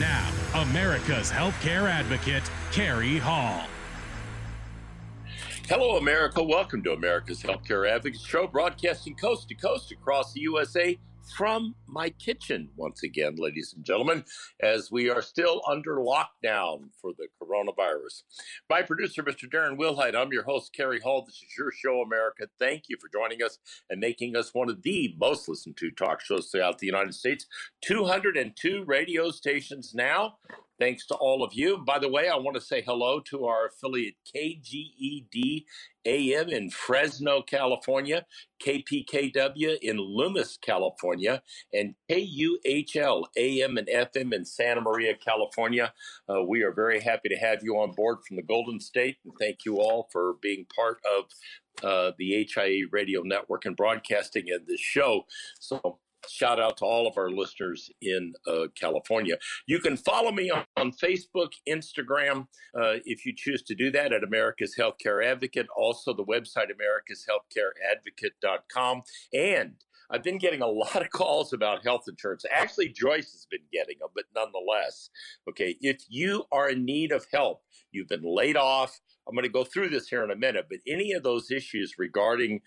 Now, America's Healthcare Advocate, Cary Hall. Hello, America. Welcome to America's Healthcare Advocate Show, broadcasting coast to coast across the USA from my kitchen, once again, ladies and gentlemen, as we are still under lockdown for the coronavirus. My producer, Mr. Darren Wilhite, I'm your host, Cary Hall. This is your show, America. Thank you for joining us and making us one of the most listened to talk shows throughout the United States. 202 radio stations now. Thanks to all of you. By the way, I want to say hello to our affiliate KGED AM in Fresno, California, KPKW in Loomis, California, and KUHL AM and FM in Santa Maria, California. Uh, we are very happy to have you on board from the Golden State, and thank you all for being part of uh, the HIA radio network and broadcasting in this show. So, shout out to all of our listeners in uh, California. You can follow me on, on Facebook, Instagram, uh, if you choose to do that at America's Healthcare Advocate. Also, the website, americashealthcareadvocate.com. And I've been getting a lot of calls about health insurance. Actually, Joyce has been getting them, but nonetheless, okay, if you are in need of help, you've been laid off, I'm going to go through this here in a minute, but any of those issues regarding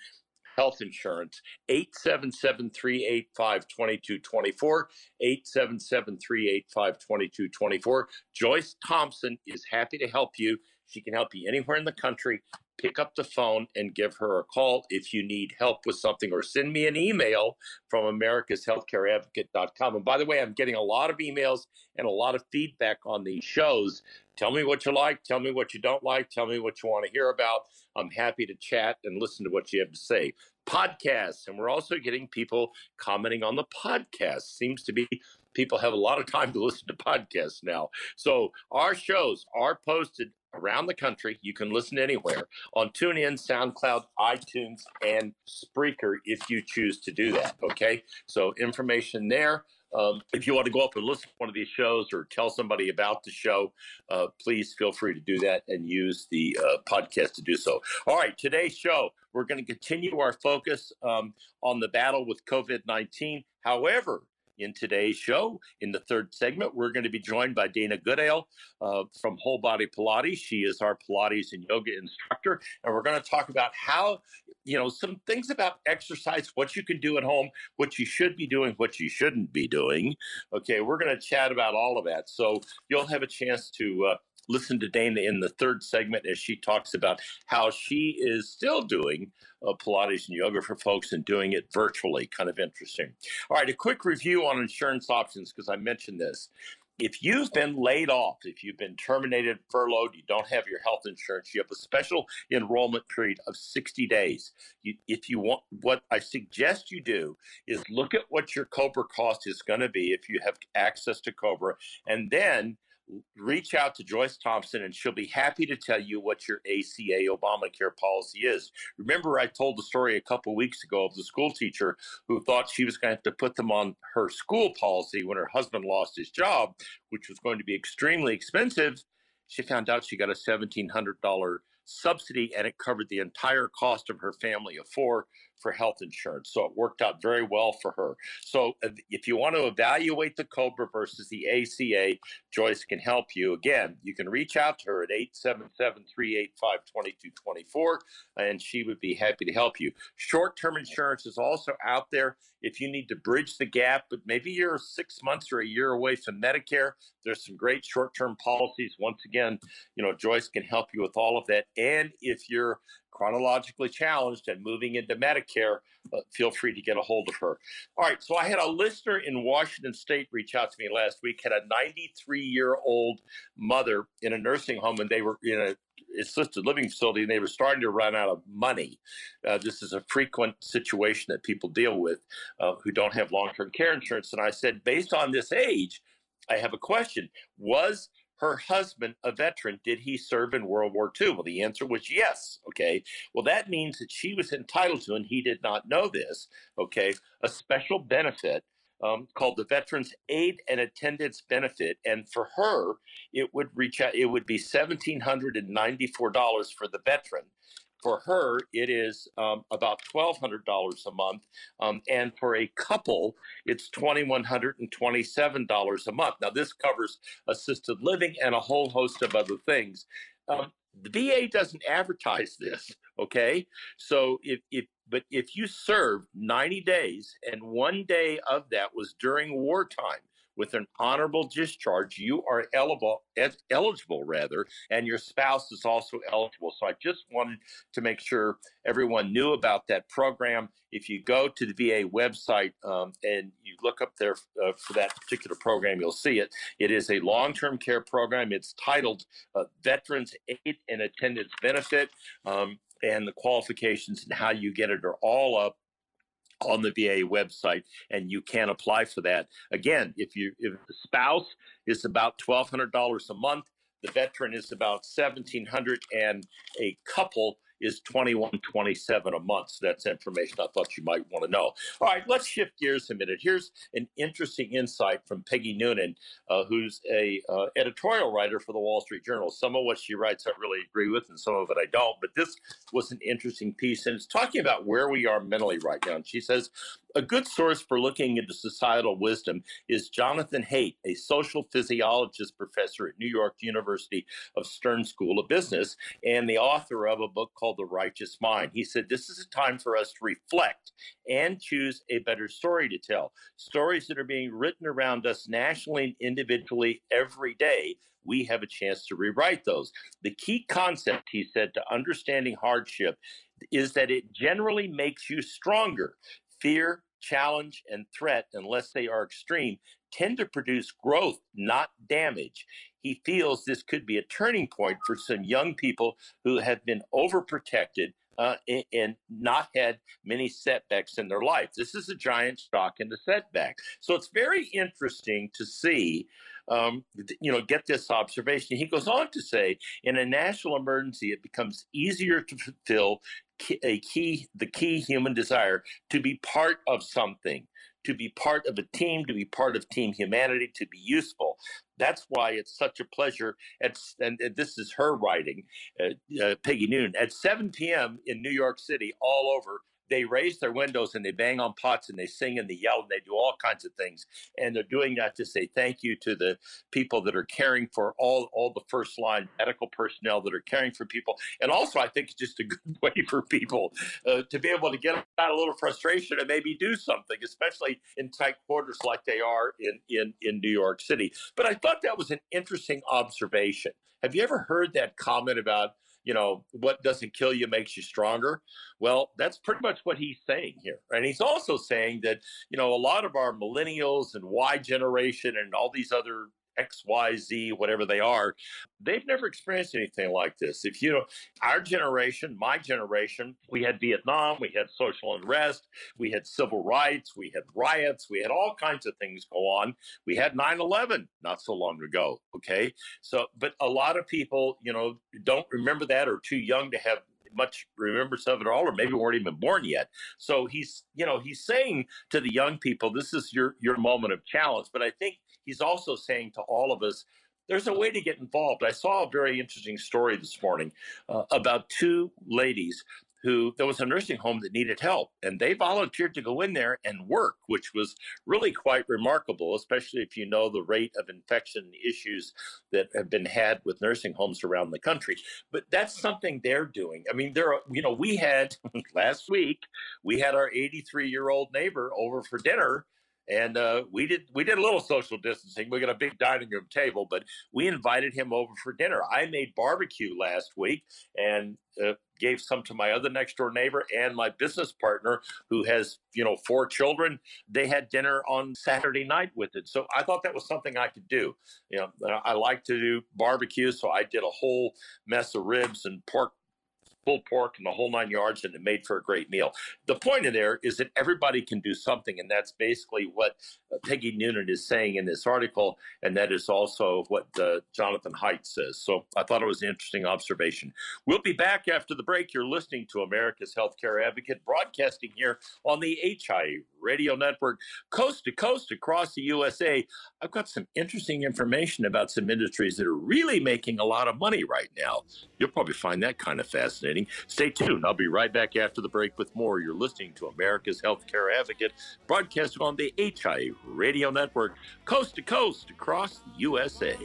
health insurance 877-385-2224 877-385-2224 joyce thompson is happy to help you. She can help you anywhere in the country pick up the phone and give her a call if you need help with something or send me an email from americashealthcareadvocate.com and by the way i'm getting a lot of emails and a lot of feedback on these shows. Tell me what you like tell me what you don't like tell me what you want to hear about. I'm happy to chat and listen to what you have to say. Podcasts and we're also getting people commenting on the podcast. Seems to be people have a lot of time to listen to podcasts now. So our shows are posted around the country you can listen anywhere on tunein soundcloud itunes and spreaker if you choose to do that okay so information there um, if you want to go up and listen to one of these shows or tell somebody about the show, uh, please feel free to do that and use the uh, podcast to do so. All right, today's show, we're going to continue our focus um, on the battle with COVID 19. However, in today's show, in the third segment, we're going to be joined by Dana Goodale uh, from Whole Body Pilates. She is our Pilates and yoga instructor, and we're going to talk about how, you know, some things about exercise, what you can do at home, what you should be doing, what you shouldn't be doing. Okay, we're going to chat about all of that. So you'll have a chance to uh, listen to Dana in the third segment as she talks about how she is still doing uh, Pilates and yoga for folks and doing it virtually. Kind of interesting. All right, a quick review on insurance options because I mentioned this. If you've been laid off, if you've been terminated, furloughed, you don't have your health insurance, you have a special enrollment period of 60 days. You, if you want, what I suggest you do is look at what your COBRA cost is going to be if you have access to COBRA, and then reach out to Joyce Thompson and she'll be happy to tell you what your ACA Obamacare policy is. Remember, I told the story a couple weeks ago of the school teacher who thought she was going to have to put them on her school policy when her husband lost his job, which was going to be extremely expensive. She found out she got a $1,700 subsidy and it covered the entire cost of her family of four for health insurance. So it worked out very well for her. So uh, if you want to evaluate the COBRA versus the ACA, Joyce can help you. Again, you can reach out to her at 877 385 2224 and she would be happy to help you. Short term insurance is also out there if you need to bridge the gap, but maybe you're six months or a year away from Medicare. There's some great short term policies. Once again, you know, Joyce can help you with all of that. And if you're chronologically challenged and moving into Medicare, uh, feel free to get a hold of her. All right, so I had a listener in Washington State reach out to me last week, had a 93 year old mother in a nursing home, and they were in a assisted living facility and they were starting to run out of money. Uh, this is a frequent situation that people deal with uh, who don't have long term care insurance. And I said, based on this age, I have a question. Was her husband a veteran? Did he serve in World War II? Well, the answer was yes. Okay. Well, that means that she was entitled to, and he did not know this, okay, a special benefit um, called the Veterans Aid and Attendance Benefit, and for her, it would reach out. It would be seventeen hundred and ninety-four dollars for the veteran. For her, it is um, about twelve hundred dollars a month, um, and for a couple, it's twenty-one hundred and twenty-seven dollars a month. Now, this covers assisted living and a whole host of other things. Um, the VA doesn't advertise this, okay? So if, if but if you served 90 days and one day of that was during wartime, with an honorable discharge, you are eligible, eligible rather, and your spouse is also eligible. So I just wanted to make sure everyone knew about that program. If you go to the VA website um, and you look up there uh, for that particular program, you'll see it. It is a long-term care program. It's titled uh, Veterans Aid and Attendance Benefit. Um, and the qualifications and how you get it are all up on the VA website, and you can apply for that. Again, if you if the spouse is about twelve hundred dollars a month, the veteran is about seventeen hundred, and a couple is 2127 a month. So that's information I thought you might want to know. All right, let's shift gears a minute. Here's an interesting insight from Peggy Noonan, uh, who's a uh, editorial writer for the Wall Street Journal. Some of what she writes I really agree with, and some of it I don't. But this was an interesting piece, and it's talking about where we are mentally right now. And she says a good source for looking into societal wisdom is Jonathan Haidt, a social physiologist professor at New York University of Stern School of Business and the author of a book called The Righteous Mind. He said, This is a time for us to reflect and choose a better story to tell. Stories that are being written around us nationally and individually every day we have a chance to rewrite those. The key concept, he said, to understanding hardship is that it generally makes you stronger. Fear, challenge, and threat, unless they are extreme, tend to produce growth, not damage. He feels this could be a turning point for some young people who have been overprotected uh, and, not had many setbacks in their life. This is a giant shock in the setback. So it's very interesting to see, um, you know, get this observation. He goes on to say, in a national emergency, it becomes easier to fulfill a key the key human desire to be part of something to be part of a team to be part of team humanity to be useful. That's why it's such a pleasure at and, this is her writing uh, uh, peggy noon at 7 p.m in new york city all over they raise their windows and they bang on pots and they sing and they yell and they do all kinds of things. And they're doing that to say thank you to the people that are caring for all, all the first line medical personnel that are caring for people. And also, I think it's just a good way for people uh, to be able to get out a little frustration and maybe do something, especially in tight quarters like they are in, in, in New York City. But I thought that was an interesting observation. Have you ever heard that comment about you know, what doesn't kill you makes you stronger. Well, that's pretty much what he's saying here. And he's also saying that, you know, a lot of our millennials and Y generation and all these other X, Y, Z, whatever they are, they've never experienced anything like this. If you know, our generation, my generation, we had Vietnam, we had social unrest, we had civil rights, we had riots, we had all kinds of things go on. We had 9 11 not so long ago. Okay. So, but a lot of people, you know, don't remember that or too young to have much remembrance of it all, or maybe weren't even born yet. So he's, you know, he's saying to the young people, this is your your moment of challenge. But I think he's also saying to all of us, there's a way to get involved. I saw a very interesting story this morning uh, about two ladies who there was a nursing home that needed help and they volunteered to go in there and work which was really quite remarkable especially if you know the rate of infection issues that have been had with nursing homes around the country but that's something they're doing i mean there are you know we had last week we had our 83 year old neighbor over for dinner and uh, we did we did a little social distancing. We got a big dining room table, but we invited him over for dinner. I made barbecue last week and uh, gave some to my other next door neighbor and my business partner who has you know four children. They had dinner on Saturday night with it, so I thought that was something I could do. You know, I like to do barbecue, so I did a whole mess of ribs and pork pulled pork and the whole nine yards, and it made for a great meal. The point in there is that everybody can do something, and that's basically what uh, Peggy Noonan is saying in this article, and that is also what uh, Jonathan Haidt says. So I thought it was an interesting observation. We'll be back after the break. You're listening to America's Healthcare Advocate, broadcasting here on the HI Radio Network, coast to coast across the USA. I've got some interesting information about some industries that are really making a lot of money right now. You'll probably find that kind of fascinating fascinating. Stay tuned. I'll be right back after the break with more. You're listening to America's Healthcare Advocate, broadcast on the HI Radio Network, coast to coast across the USA.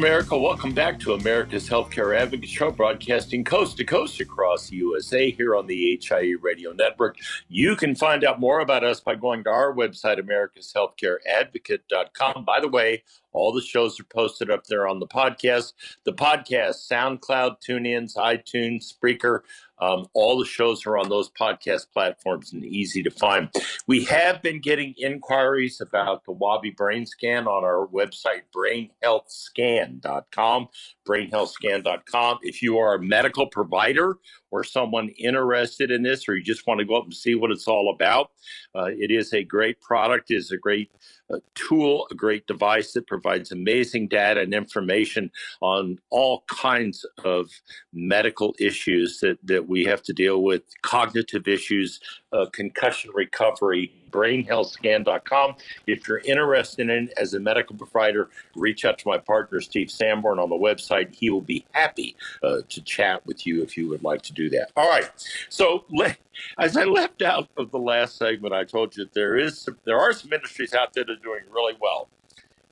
America. Welcome back to America's Healthcare Advocate Show, broadcasting coast to coast across the USA here on the HIE Radio Network. You can find out more about us by going to our website, americashealthcareadvocate.com. By the way, all the shows are posted up there on the podcast. The podcast, SoundCloud, TuneIn, iTunes, Spreaker, um, all the shows are on those podcast platforms and easy to find. We have been getting inquiries about the WAVi brain scan on our website, brainhealthscan.com, brainhealthscan.com. If you are a medical provider or someone interested in this, or you just want to go up and see what it's all about, uh, it is a great product, it is a great uh, tool, a great device that provides amazing data and information on all kinds of medical issues that, that we have to deal with, cognitive issues, uh, concussion recovery, brainhealthscan.com. If you're interested in it as a medical provider, reach out to my partner, Steve Sanborn, on the website. He will be happy uh, to chat with you if you would like to do that. All right. So, as I left out of the last segment, I told you there is some, there are some industries out there that are doing really well.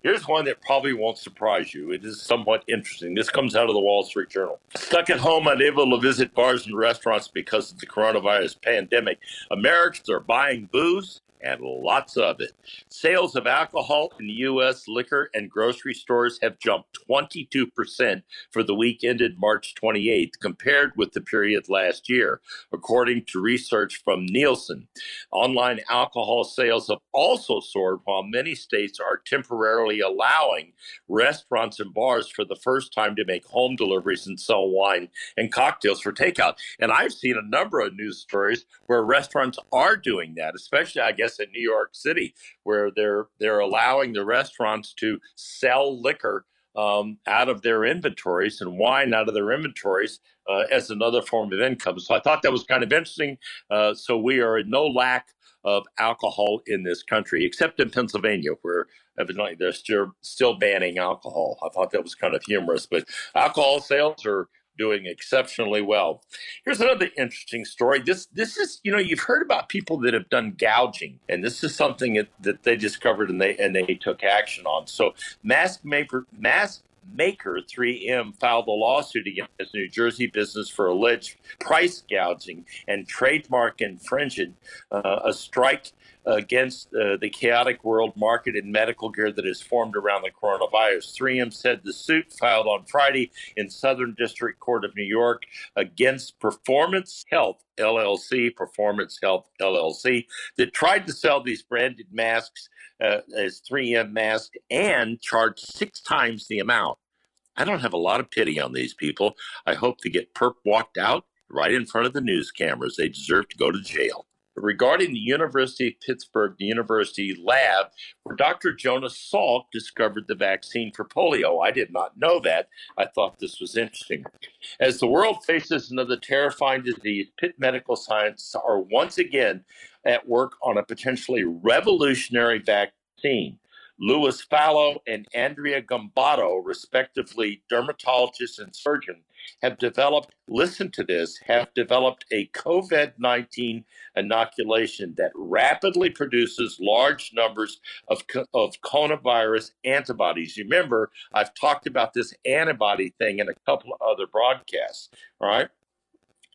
Here's one that probably won't surprise you. It is somewhat interesting. This comes out of the Wall Street Journal. Stuck at home, unable to visit bars and restaurants because of the coronavirus pandemic, Americans are buying booze and lots of it. Sales of alcohol in U.S. liquor and grocery stores have jumped 22% for the week ended March 28th compared with the period last year, according to research from Nielsen. Online alcohol sales have also soared while many states are temporarily allowing restaurants and bars for the first time to make home deliveries and sell wine and cocktails for takeout. And I've seen a number of news stories where restaurants are doing that, especially, I guess guess in New York City, where they're they're allowing the restaurants to sell liquor um, out of their inventories and wine out of their inventories uh, as another form of income. So I thought that was kind of interesting. Uh, so we are in no lack of alcohol in this country, except in Pennsylvania, where evidently they're still still banning alcohol. I thought that was kind of humorous, but alcohol sales are doing exceptionally well. Here's another interesting story. This this is you know you've heard about people that have done gouging, and this is something that, that they discovered and they and they took action on. So mask maker mask maker 3M filed a lawsuit against New Jersey business for alleged price gouging and trademark infringement. Uh, a strike against uh, the chaotic world market in medical gear that has formed around the coronavirus. 3M said the suit filed on Friday in Southern District Court of New York against Performance Health LLC, Performance Health LLC, that tried to sell these branded masks uh, as 3M masks and charged six times the amount. I don't have a lot of pity on these people. I hope they get perp walked out right in front of the news cameras. They deserve to go to jail regarding the University of Pittsburgh, the university lab, where Dr. Jonas Salk discovered the vaccine for polio. I did not know that. I thought this was interesting. As the world faces another terrifying disease, Pitt Medical Science are once again at work on a potentially revolutionary vaccine. Louis Falo and Andrea Gambotto, respectively dermatologist and surgeon, have developed, listen to this, have developed a COVID 19 inoculation that rapidly produces large numbers of, of coronavirus antibodies. You remember, I've talked about this antibody thing in a couple of other broadcasts, all right?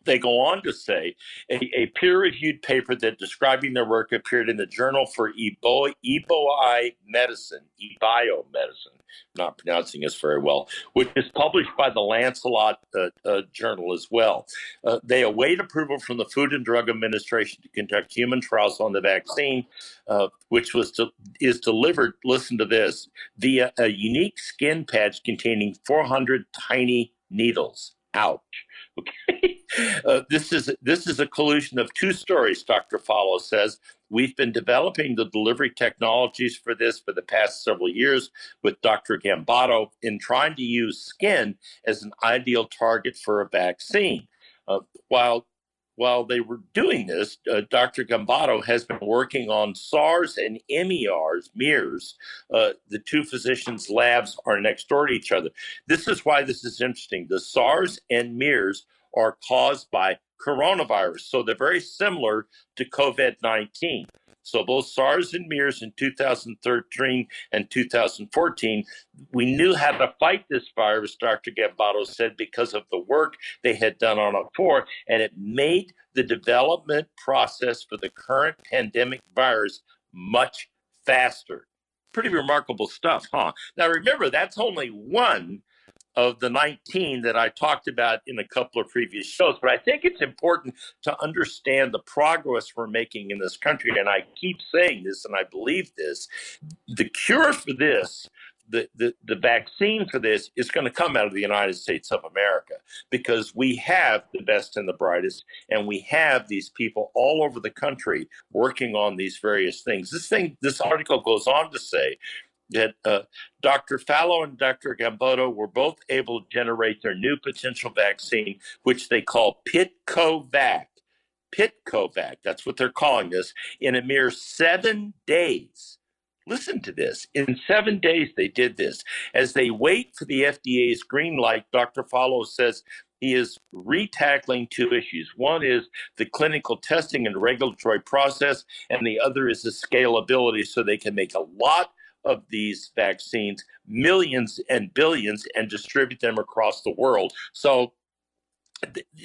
They go on to say a, a peer-reviewed paper that describing their work appeared in the Journal for Ebo, Eboi Medicine, EBioMedicine. Not pronouncing this very well, which is published by the Lancelot uh, uh, Journal as well. Uh, they await approval from the Food and Drug Administration to conduct human trials on the vaccine, uh, which was to, is delivered. Listen to this via a unique skin patch containing 400 tiny needles. Ouch. Okay. Uh, this is this is a collusion of two stories. Dr. Falo says we've been developing the delivery technologies for this for the past several years with Dr. Gambotto in trying to use skin as an ideal target for a vaccine. Uh, while while they were doing this, uh, Dr. Gambotto has been working on SARS and MERS, MERS. Uh, the two physicians' labs are next door to each other. This is why this is interesting. The SARS and MERS are caused by coronavirus. So they're very similar to COVID 19. So both SARS and MERS in 2013 and 2014, we knew how to fight this virus, Dr. Gambotto said, because of the work they had done on it before, and it made the development process for the current pandemic virus much faster. Pretty remarkable stuff, huh? Now remember, that's only one of the 19 that I talked about in a couple of previous shows. But I think it's important to understand the progress we're making in this country. And I keep saying this, and I believe this the cure for this. The, the, the vaccine for this is going to come out of the United States of America because we have the best and the brightest, and we have these people all over the country working on these various things. This thing, this article goes on to say that uh, Dr. Falo and Dr. Gambotto were both able to generate their new potential vaccine, which they call PittCoVacc. PittCoVacc, that's what they're calling this, in a mere seven days. Listen to this. In seven days, they did this. As they wait for the FDA's green light, Dr. Falo says he is retackling two issues. One is the clinical testing and regulatory process, and the other is the scalability so they can make a lot of these vaccines, millions and billions, and distribute them across the world. So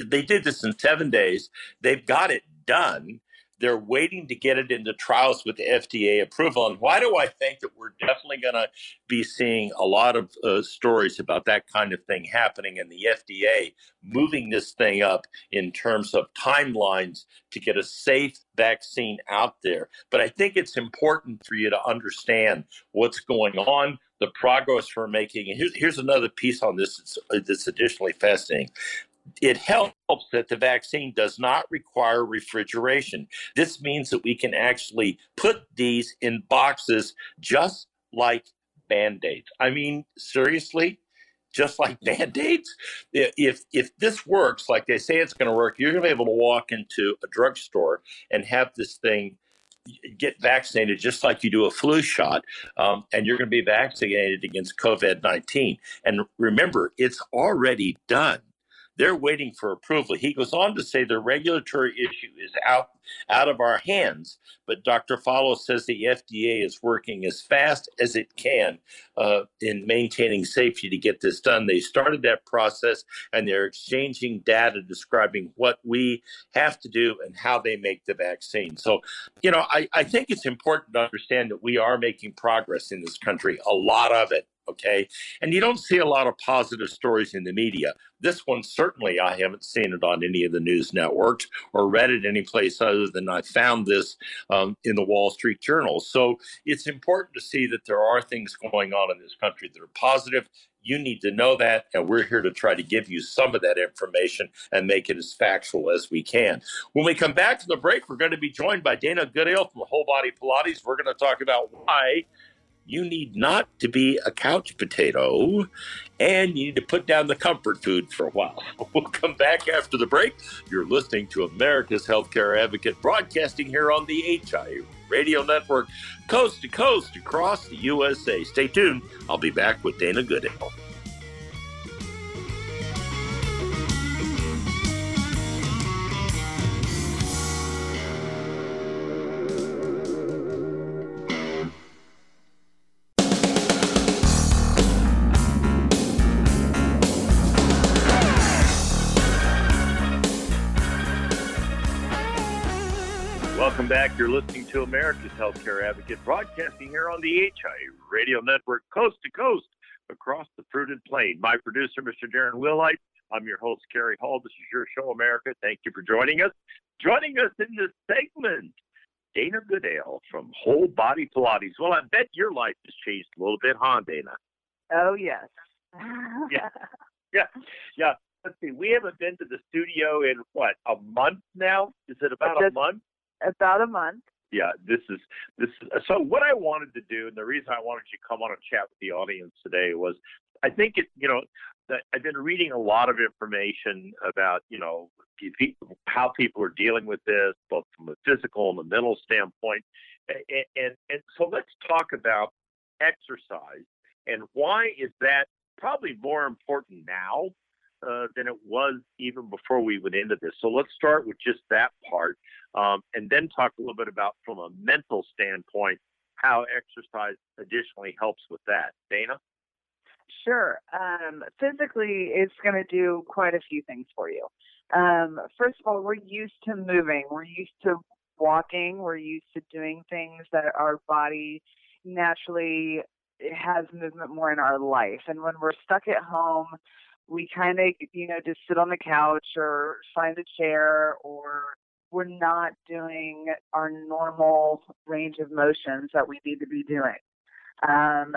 they did this in seven days. They've got it done. They're waiting to get it into trials with FDA approval. And why do I think that we're definitely going to be seeing a lot of uh, stories about that kind of thing happening and the FDA moving this thing up in terms of timelines to get a safe vaccine out there? But I think it's important for you to understand what's going on the progress we're making. And here's, here's another piece on this that's, that's additionally fascinating it helps that the vaccine does not require refrigeration. This means that we can actually put these in boxes just like band aids. I mean, seriously, just like band aids. If if this works like they say it's going to work, you're going to be able to walk into a drugstore and have this thing get vaccinated just like you do a flu shot, um, and you're going to be vaccinated against COVID 19. And remember, it's already done. They're waiting for approval. He goes on to say the regulatory issue is out out of our hands, but Dr. Falo says the FDA is working as fast as it can uh, in maintaining safety to get this done. They started that process and they're exchanging data describing what we have to do and how they make the vaccine. So, you know, I, I think it's important to understand that we are making progress in this country, a lot of it okay? And you don't see a lot of positive stories in the media. This one, certainly, I haven't seen it on any of the news networks or read it anyplace other than I found this um, in the Wall Street Journal. So it's important to see that there are things going on in this country that are positive. You need to know that, and we're here to try to give you some of that information and make it as factual as we can. When we come back from the break, we're going to be joined by Dana Goodale from Whole Body Pilates. We're going to talk about why you need not to be a couch potato and you need to put down the comfort food for a while. We'll come back after the break. You're listening to America's Healthcare Advocate broadcasting here on the HI Radio Network, coast to coast across the USA. Stay tuned. I'll be back with Dana Goodale. Listening to America's Healthcare Advocate, broadcasting here on the HI Radio Network, coast to coast across the fruited plain. My producer, Mr. Darren Wilhite. I'm your host, Cary Hall. This is your show, America. Thank you for joining us. Joining us in this segment, Dana Goodale from Whole Body Pilates. Well, I bet your life has changed a little bit, huh, Dana? Oh, yes. Yeah. Yeah, yeah. Let's see. We haven't been to the studio in what a month now. Is it about a month? About a month. Yeah, this is this. So what I wanted to do, and the reason I wanted you to come on and chat with the audience today was, I think it, you know, I've been reading a lot of information about, you know, how people are dealing with this, both from a physical and a mental standpoint, and and, and so let's talk about exercise and why is that probably more important now uh, than it was even before we went into this. So let's start with just that part, um, and then talk a little bit about from a mental standpoint how exercise additionally helps with that. Dana? Sure. Um, physically, it's going to do quite a few things for you. Um, first of all, we're used to moving. We're used to walking. We're used to doing things that our body naturally has movement more in our life. And when we're stuck at home, we kind of, you know, just sit on the couch or find a chair or we're not doing our normal range of motions that we need to be doing. Um,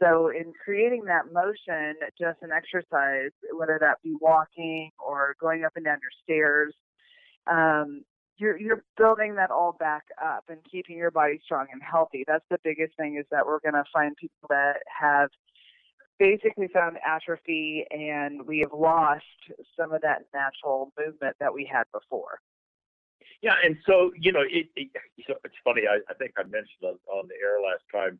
so in creating that motion, just an exercise, whether that be walking or going up and down your stairs, um, you're you're building that all back up and keeping your body strong and healthy. That's the biggest thing is that we're going to find people that have basically found atrophy and we have lost some of that natural movement that we had before. Yeah, and so you know, it, it it's funny. I, I think I mentioned on, on the air last time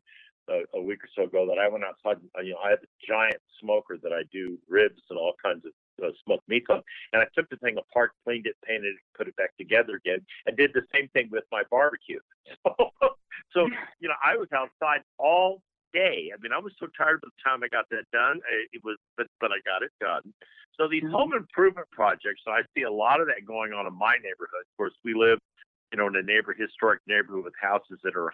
uh, a week or so ago that I went outside. uh, You know, I have a giant smoker that I do ribs and all kinds of uh, smoked meats on, and I took the thing apart, cleaned it, painted it, put it back together again, and did the same thing with my barbecue. So, so you know, I was outside all day. I mean, I was so tired by the time I got that done. It was, but but I got it done. So these Mhm. home improvement projects, I see a lot of that going on in my neighborhood. Of course, we live, you know, in a neighbor historic neighborhood with houses that are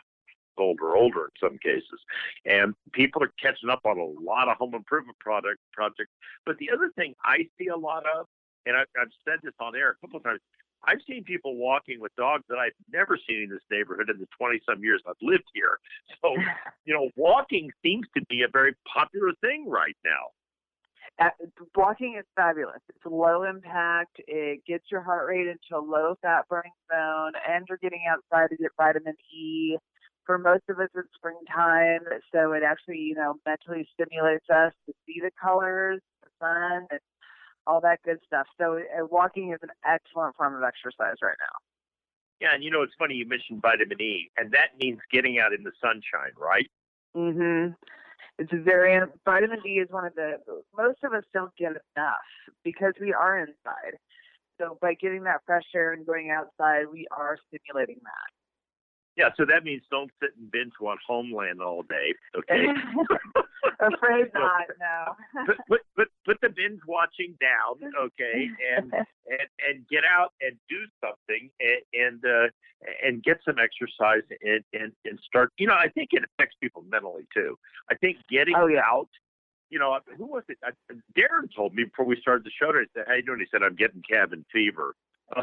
older, older in some cases, and people are catching up on a lot of home improvement product projects. But the other thing I see a lot of, and I, I've said this on air a couple of times, I've seen people walking with dogs that I've never seen in this neighborhood in the 20 some years I've lived here. So, you know, walking seems to be a very popular thing right now. Uh, walking is fabulous. It's low impact. It gets your heart rate into a low fat burning zone, and you're getting outside to get vitamin E. For most of us, it's springtime, so it actually, you know, mentally stimulates us to see the colors, the sun, and all that good stuff. So, uh, walking is an excellent form of exercise right now. Yeah, and you know, it's funny you mentioned vitamin E, and that means getting out in the sunshine, right? Mm Mhm. It's a very vitamin D is one of the most of us don't get enough because we are inside. So by getting that fresh air and going outside, we are stimulating that. Yeah, so that means don't sit and binge watch Homeland all day, okay? Afraid not, no. put, put put put the binge watching down, okay, and and and get out and do something and and uh, and get some exercise and, and and start. You know, I think it affects people mentally too. I think getting Oh, yeah. out. You know, who was it? I, Darren told me before we started the show. I said, "How you doing?" He said, "I'm getting cabin fever."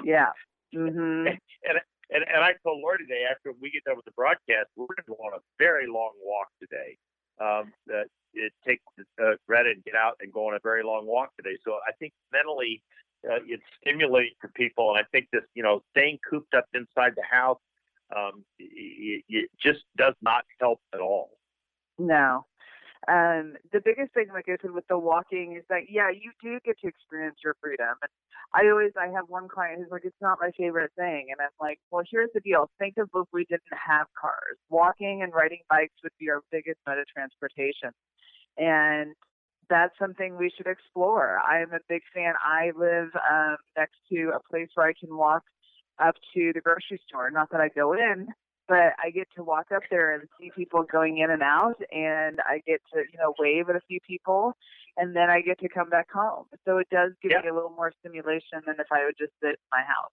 yeah. Mm-hmm. And and and and I told Lori today after we get done with the broadcast, we're going to go on a very long walk today. Um, that it takes uh, Greta and get out and go on a very long walk today. So I think mentally, uh, it's stimulating for people, and I think this, you know, staying cooped up inside the house, um, it, it just does not help at all. No. Um, the biggest thing, like I said, with the walking is that yeah, you do get to experience your freedom. And I always, I have one client who's like, it's not my favorite thing, and I'm like, well, here's the deal. Think of if we didn't have cars. Walking and riding bikes would be our biggest mode of transportation, and that's something we should explore. I am a big fan. I live um, next to a place where I can walk up to the grocery store. Not that I go in, but I get to walk up there and see people going in and out, and I get to you know wave at a few people, and then I get to come back home. So it does give Yeah. me a little more stimulation than if I would just sit in my house.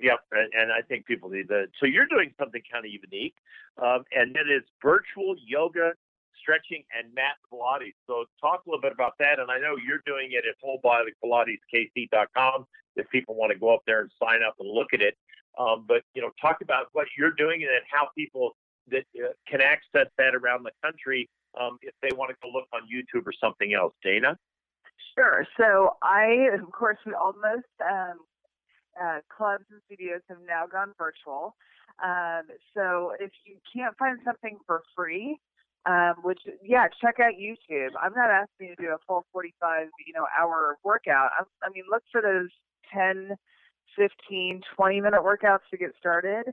Yep, and, and I think people need that. So you're doing something kind of unique, um, and it is virtual yoga, stretching, and mat Pilates. So talk a little bit about that. And I know you're doing it at wholebodypilateskc.com if people want to go up there and sign up and look at it. Um, but you know, talk about what you're doing and how people that uh, can access that around the country um, if they want to go look on YouTube or something else. Dana. Sure. So I, of course, we almost um, uh, clubs and studios have now gone virtual. Um, so if you can't find something for free, um, which yeah, check out YouTube. I'm not asking you to do a full 45 you know hour workout. I'm, I mean, look for those 10, 15, 20 minute workouts to get started.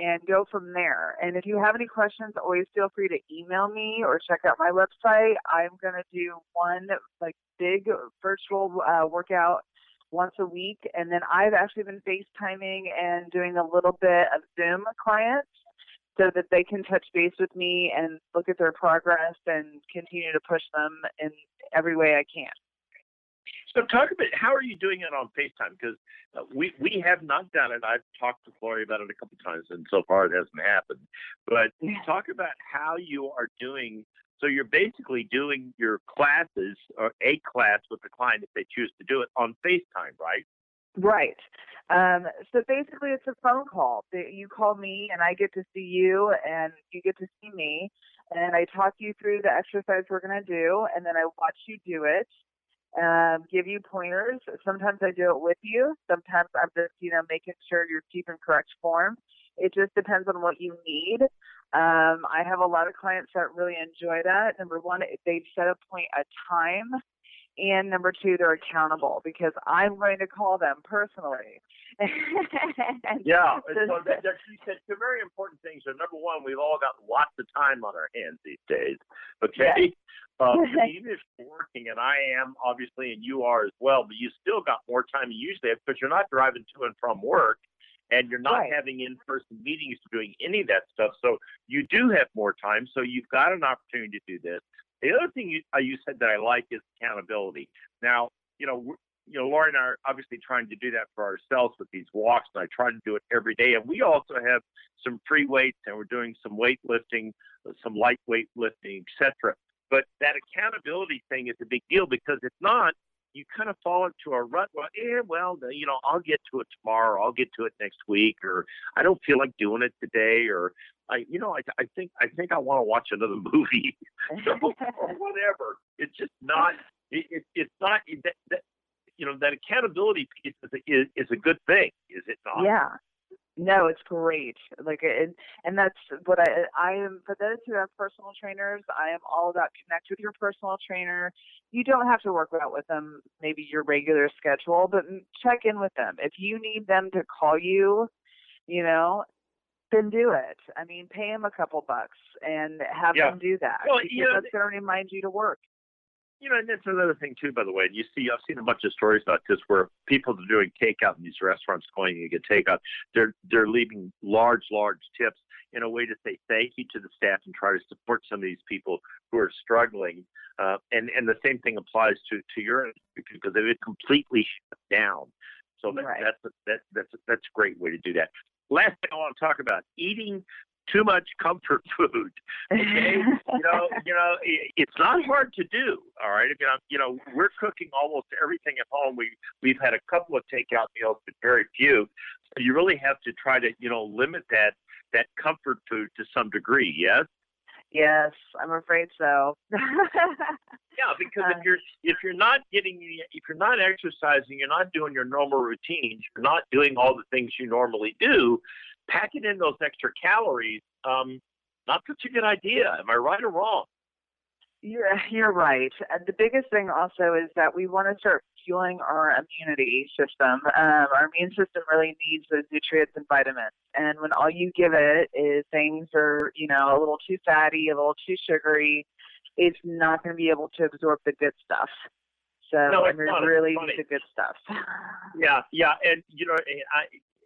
And go from there. And if you have any questions, always feel free to email me or check out my website. I'm going to do one like big virtual uh, workout once a week. And then I've actually been FaceTiming and doing a little bit of Zoom clients so that they can touch base with me and look at their progress and continue to push them in every way I can. So talk about how are you doing it on FaceTime? Because uh, we we have not done it. I've talked to Lori about it a couple times, and so far it hasn't happened. But talk about how you are doing. So you're basically doing your classes or a class with the client if they choose to do it on FaceTime, right? Right. Um, so basically, it's a phone call. That You call me, and I get to see you, and you get to see me, and I talk you through the exercise we're going to do, and then I watch you do it, um, give you pointers. Sometimes I do it with you. Sometimes I'm just, you know, making sure you're keeping correct form. It just depends on what you need. Um, I have a lot of clients that really enjoy that. Number one, they set a point a time and number two, they're accountable because I'm going to call them personally. Yeah. so- that, that, you said two very important things. So number one, we've all got lots of time on our hands these days. Okay. Um, and even if you're working, and I am obviously, and you are as well, but you still got more time than you usually have because you're not driving to and from work, and you're not Right. having in-person meetings or doing any of that stuff. So you do have more time. So you've got an opportunity to do this. The other thing you, uh, you said that I like is accountability. Now, you know, you know, Laura and I are obviously trying to do that for ourselves with these walks, and I try to do it every day. And we also have some free weights, and we're doing some weightlifting, uh, some lightweight lifting, etc. But that accountability thing is a big deal because if not, you kind of fall into a rut. Well, yeah, well, you know, I'll get to it tomorrow. I'll get to it next week, or I don't feel like doing it today, or I, you know, I, I think I think I want to watch another movie, so, or whatever. It's just not. It, it, it's not that, that. You know, that accountability piece is, a- is is a good thing, is it not? yeah. No, it's great. Like, and and that's what I I am for those who have personal trainers. I am all about connect with your personal trainer. You don't have to work out with them maybe your regular schedule, but check in with them. If you need them to call you, you know, then do it. I mean, pay them a couple bucks and have Yeah. them do that Well, because you know, that's going to remind you to work. You know, and that's another thing too, by the way. And you see, I've seen a bunch of stories about this where people are doing takeout in these restaurants going to get takeout. They're they're leaving large, large tips in a way to say thank you to the staff and try to support some of these people who are struggling. Uh, and and the same thing applies to to your industry because they've been completely shut down. So that, Right. that's a, that, that's a, that's a great way to do that. Last thing I want to talk about: eating too much comfort food okay? You know you know i- it's not hard to do all right? You know you know we're cooking almost everything at home. We we've had a couple of takeout meals but very few. So you really have to try to you know limit that that comfort food to some degree yes yes, I'm afraid so. yeah because Uh, if you're if you're not getting if you're not exercising you're not doing your normal routines you're not doing all the things you normally do packing in those extra calories um not such a good idea. Am I right or wrong? You're you're right. And the biggest thing also is that we want to start fueling our immunity system. Um, our immune system really needs those nutrients and vitamins. And when all you give it is things that are, you know, a little too fatty, a little too sugary, it's not going to be able to absorb the good stuff. So No, it's not. really It's funny. the good stuff. Yeah, yeah, and you know, I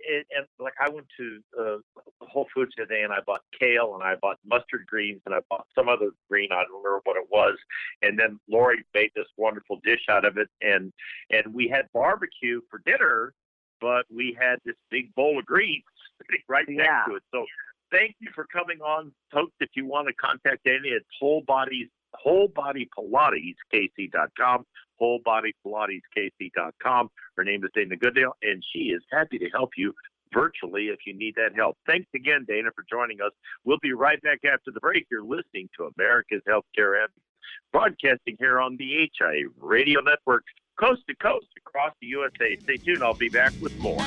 and, and like I went to uh, Whole Foods today and I bought kale and I bought mustard greens and I bought some other green I don't remember what it was, and then Lori made this wonderful dish out of it, and and we had barbecue for dinner, but we had this big bowl of greens sitting right Yeah. next to it. So thank you for coming on, folks. If you want to contact Danny, it's Whole Bodies Whole Body Pilates KC.com. Whole Body Pilates KC.com. Her name is Dana Goodale, and she is happy to help you virtually if you need that help. Thanks again, Dana, for joining us. We'll be right back after the break. You're listening to America's Healthcare Advocate, broadcasting here on the HIA Radio Network, coast to coast across the USA. Stay tuned. I'll be back with more.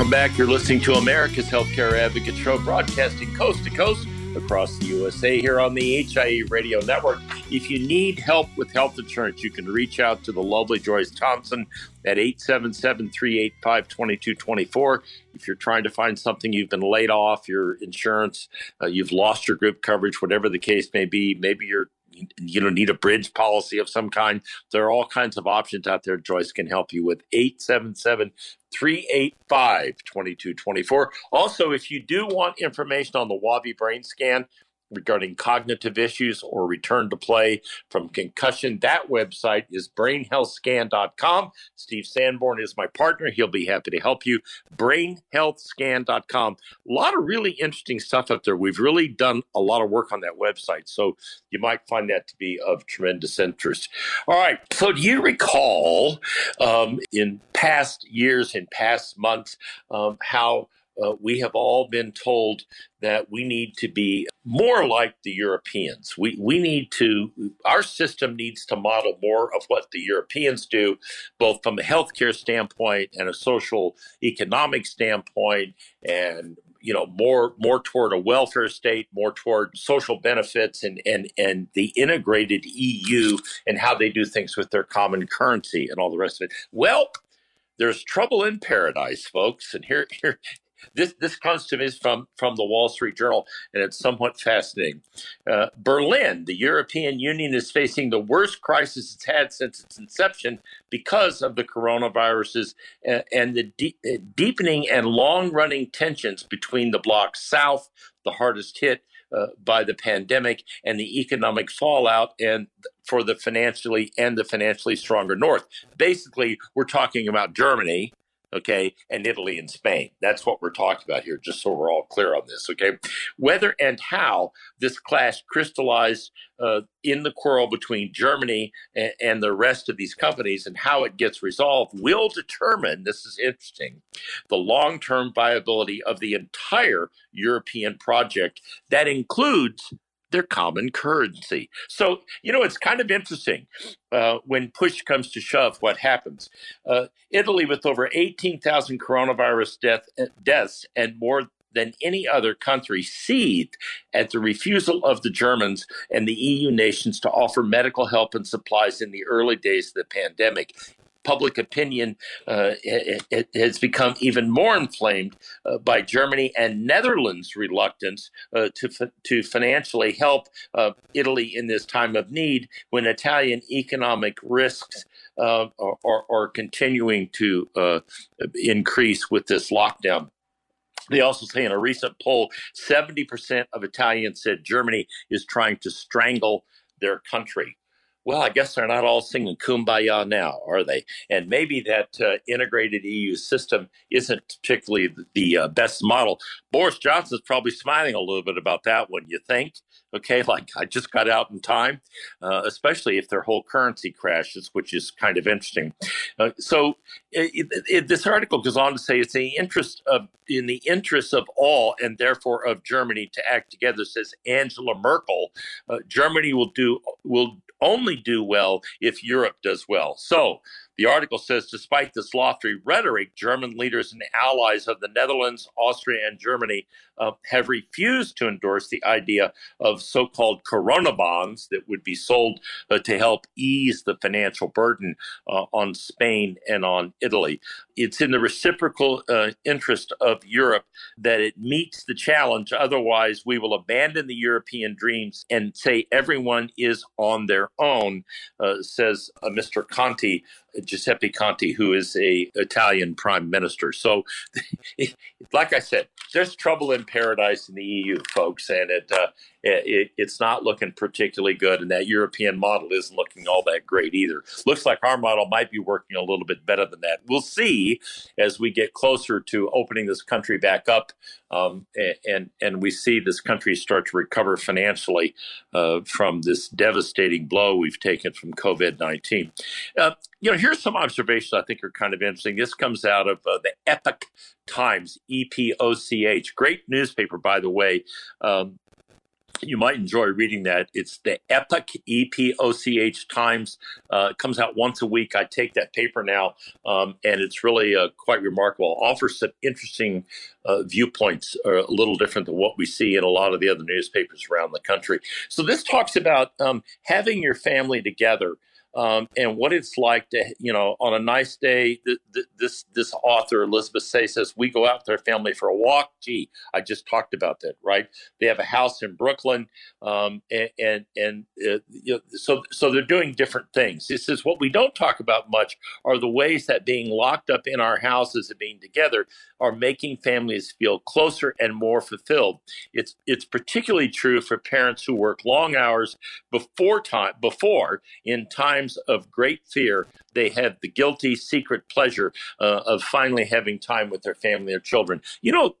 Welcome back. You're listening to America's Healthcare Advocate Show, broadcasting coast to coast across the USA here on the HIE Radio Network. If you need help with health insurance, you can reach out to the lovely Joyce Thompson at 877 385 2224. If you're trying to find something, you've been laid off, your insurance, uh, you've lost your group coverage, whatever the case may be, maybe you're you know need a bridge policy of some kind there are all kinds of options out there joyce can help you with 877 385 2224. Also, if you do want information on the WAVi brain scan regarding cognitive issues or return to play from concussion, that website is brainhealthscan.com. Steve Sanborn is my partner. He'll be happy to help you. Brainhealthscan.com. A lot of really interesting stuff up there. We've really done a lot of work on that website, so you might find that to be of tremendous interest. All right. So, do you recall um, in past years, in past months, um, how uh, we have all been told that we need to be more like the Europeans. We we need to our system needs to model more of what the Europeans do, both from a healthcare standpoint and a social economic standpoint, and you know more more toward a welfare state, more toward social benefits, and and and the integrated EU and how they do things with their common currency and all the rest of it. Well, there's trouble in paradise, folks, and here here this this comes to me from from the Wall Street Journal, and it's somewhat fascinating. Uh, Berlin, the European Union, is facing the worst crisis it's had since its inception because of the coronaviruses and, and the de- uh, deepening and long running tensions between the bloc south, the hardest hit. Uh, by the pandemic and the economic fallout, and for the financially and the financially stronger North. Basically, we're talking about Germany, okay, and Italy and Spain. That's what we're talking about here, just so we're all clear on this, okay? Whether and how this clash crystallized uh, in the quarrel between Germany and, and the rest of these companies and how it gets resolved will determine, this is interesting, the long term viability of the entire European project that includes their common currency. So, you know, it's kind of interesting uh, when push comes to shove what happens. Uh, Italy, with over 18,000 coronavirus death, uh, deaths and more than any other country, seethed at the refusal of the Germans and the EU nations to offer medical help and supplies in the early days of the pandemic. Public opinion uh, it, it has become even more inflamed uh, by Germany and Netherlands' reluctance uh, to fi- to financially help uh, Italy in this time of need when Italian economic risks uh, are, are, are continuing to uh, increase with this lockdown. They also say in a recent poll, 70% of Italians said Germany is trying to strangle their country. Well, I guess they're not all singing kumbaya now, are they? And maybe that uh, integrated EU system isn't particularly the, uh, best model. Boris Johnson's probably smiling a little bit about that one, you think? Okay, like I just got out in time, uh, especially if their whole currency crashes, which is kind of interesting. Uh, so it, it, this article goes on to say it's in the interest of in the interest of all, and therefore of Germany to act together. Says Angela Merkel, uh, Germany will do will only do well if Europe does well. So the article says despite this lofty rhetoric, German leaders and allies of the Netherlands, Austria, and Germany uh, have refused to endorse the idea of so called corona bonds that would be sold uh, to help ease the financial burden uh, on Spain and on Italy. It's in the reciprocal uh, interest of Europe that it meets the challenge. Otherwise, we will abandon the European dreams and say everyone is on their own, uh, says uh, Mr. Conte, Giuseppe Conte, who is a Italian prime minister. So, like I said, there's trouble in paradise in the EU, folks, and it, uh, it, it's not looking particularly good. And that European model isn't looking all that great either. Looks like our model might be working a little bit better than that. We'll see as we get closer to opening this country back up, um, and and we see this country start to recover financially uh, from this devastating blow we've taken from COVID nineteen. Uh, you know, here's some observations I think are kind of interesting. This comes out of uh, the Epoch Times, E P O C H. Great newspaper, by the way. Um, you might enjoy reading that. It's the Epoch E P O C H Times. Uh, comes out once a week. I take that paper now, um, and it's really uh, quite remarkable. Offers some interesting uh, viewpoints, uh, a little different than what we see in a lot of the other newspapers around the country. So this talks about um, having your family together um, and what it's like to, you know, on a nice day. Th- th- this this author Elizabeth Say says we go out with our family for a walk. Gee, I just talked about that, right? They have a house in Brooklyn, um, and and, and uh, you know, so so they're doing different things. This is what we don't talk about much are the ways that being locked up in our houses and being together are making families feel closer and more fulfilled. It's it's particularly true for parents who work long hours before time before in times of great fear they have the guilty secret pleasure uh, of finally having time with their family or children. You know,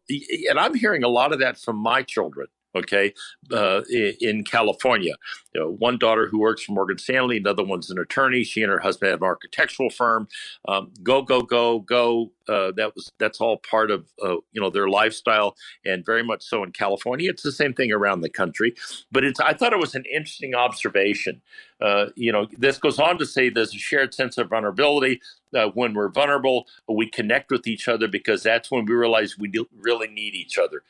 and I'm hearing a lot of that from my children okay, uh, in California. You know, one daughter who works for Morgan Stanley, another one's an attorney. She and her husband have an architectural firm. Um, go, go, go, go. Uh, that was that's all part of uh, you know their lifestyle, and very much so in California. It's the same thing around the country, but it's I thought it was an interesting observation. Uh, you know, this goes on to say there's a shared sense of vulnerability. Uh, when we're vulnerable, we connect with each other because that's when we realize we really need each other.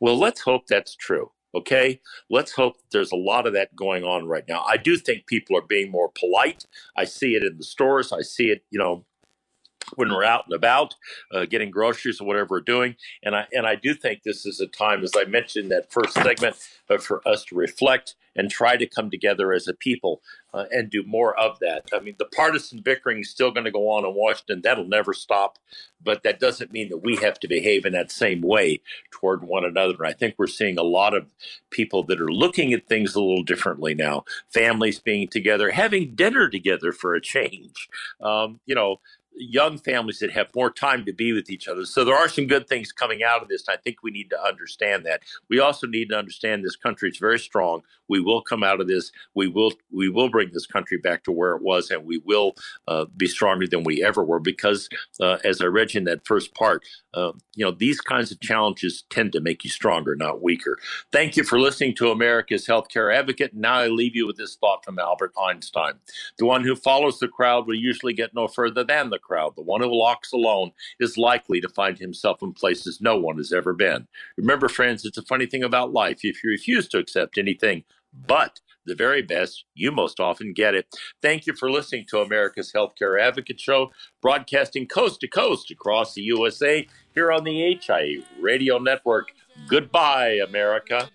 Well, let's hope that's true. Okay, let's hope there's a lot of that going on right now. I do think people are being more polite. I see it in the stores. I see it, you know, when we're out and about, uh, getting groceries or whatever we're doing. And I and I do think this is a time, as I mentioned that first segment, uh, for us to reflect and try to come together as a people uh, and do more of that. I mean, the partisan bickering is still going to go on in Washington. That'll never stop. But that doesn't mean that we have to behave in that same way toward one another. And I think we're seeing a lot of people that are looking at things a little differently now. Families being together, having dinner together for a change. Um, you know, young families that have more time to be with each other. So there are some good things coming out of this. I think we need to understand that. We also need to understand this country is very strong. We will come out of this. We will we will bring this country back to where it was, and we will uh, be stronger than we ever were. Because uh, as I read in that first part, uh, you know these kinds of challenges tend to make you stronger, not weaker. Thank you for listening to America's Healthcare Advocate. Now I leave you with this thought from Albert Einstein: the one who follows the crowd will usually get no further than the crowd. The one who walks alone is likely to find himself in places no one has ever been. Remember, friends, it's a funny thing about life. If you refuse to accept anything but the very best, you most often get it. Thank you for listening to America's Healthcare Advocate Show, broadcasting coast to coast across the USA here on the HIA Radio Network. Goodbye, America.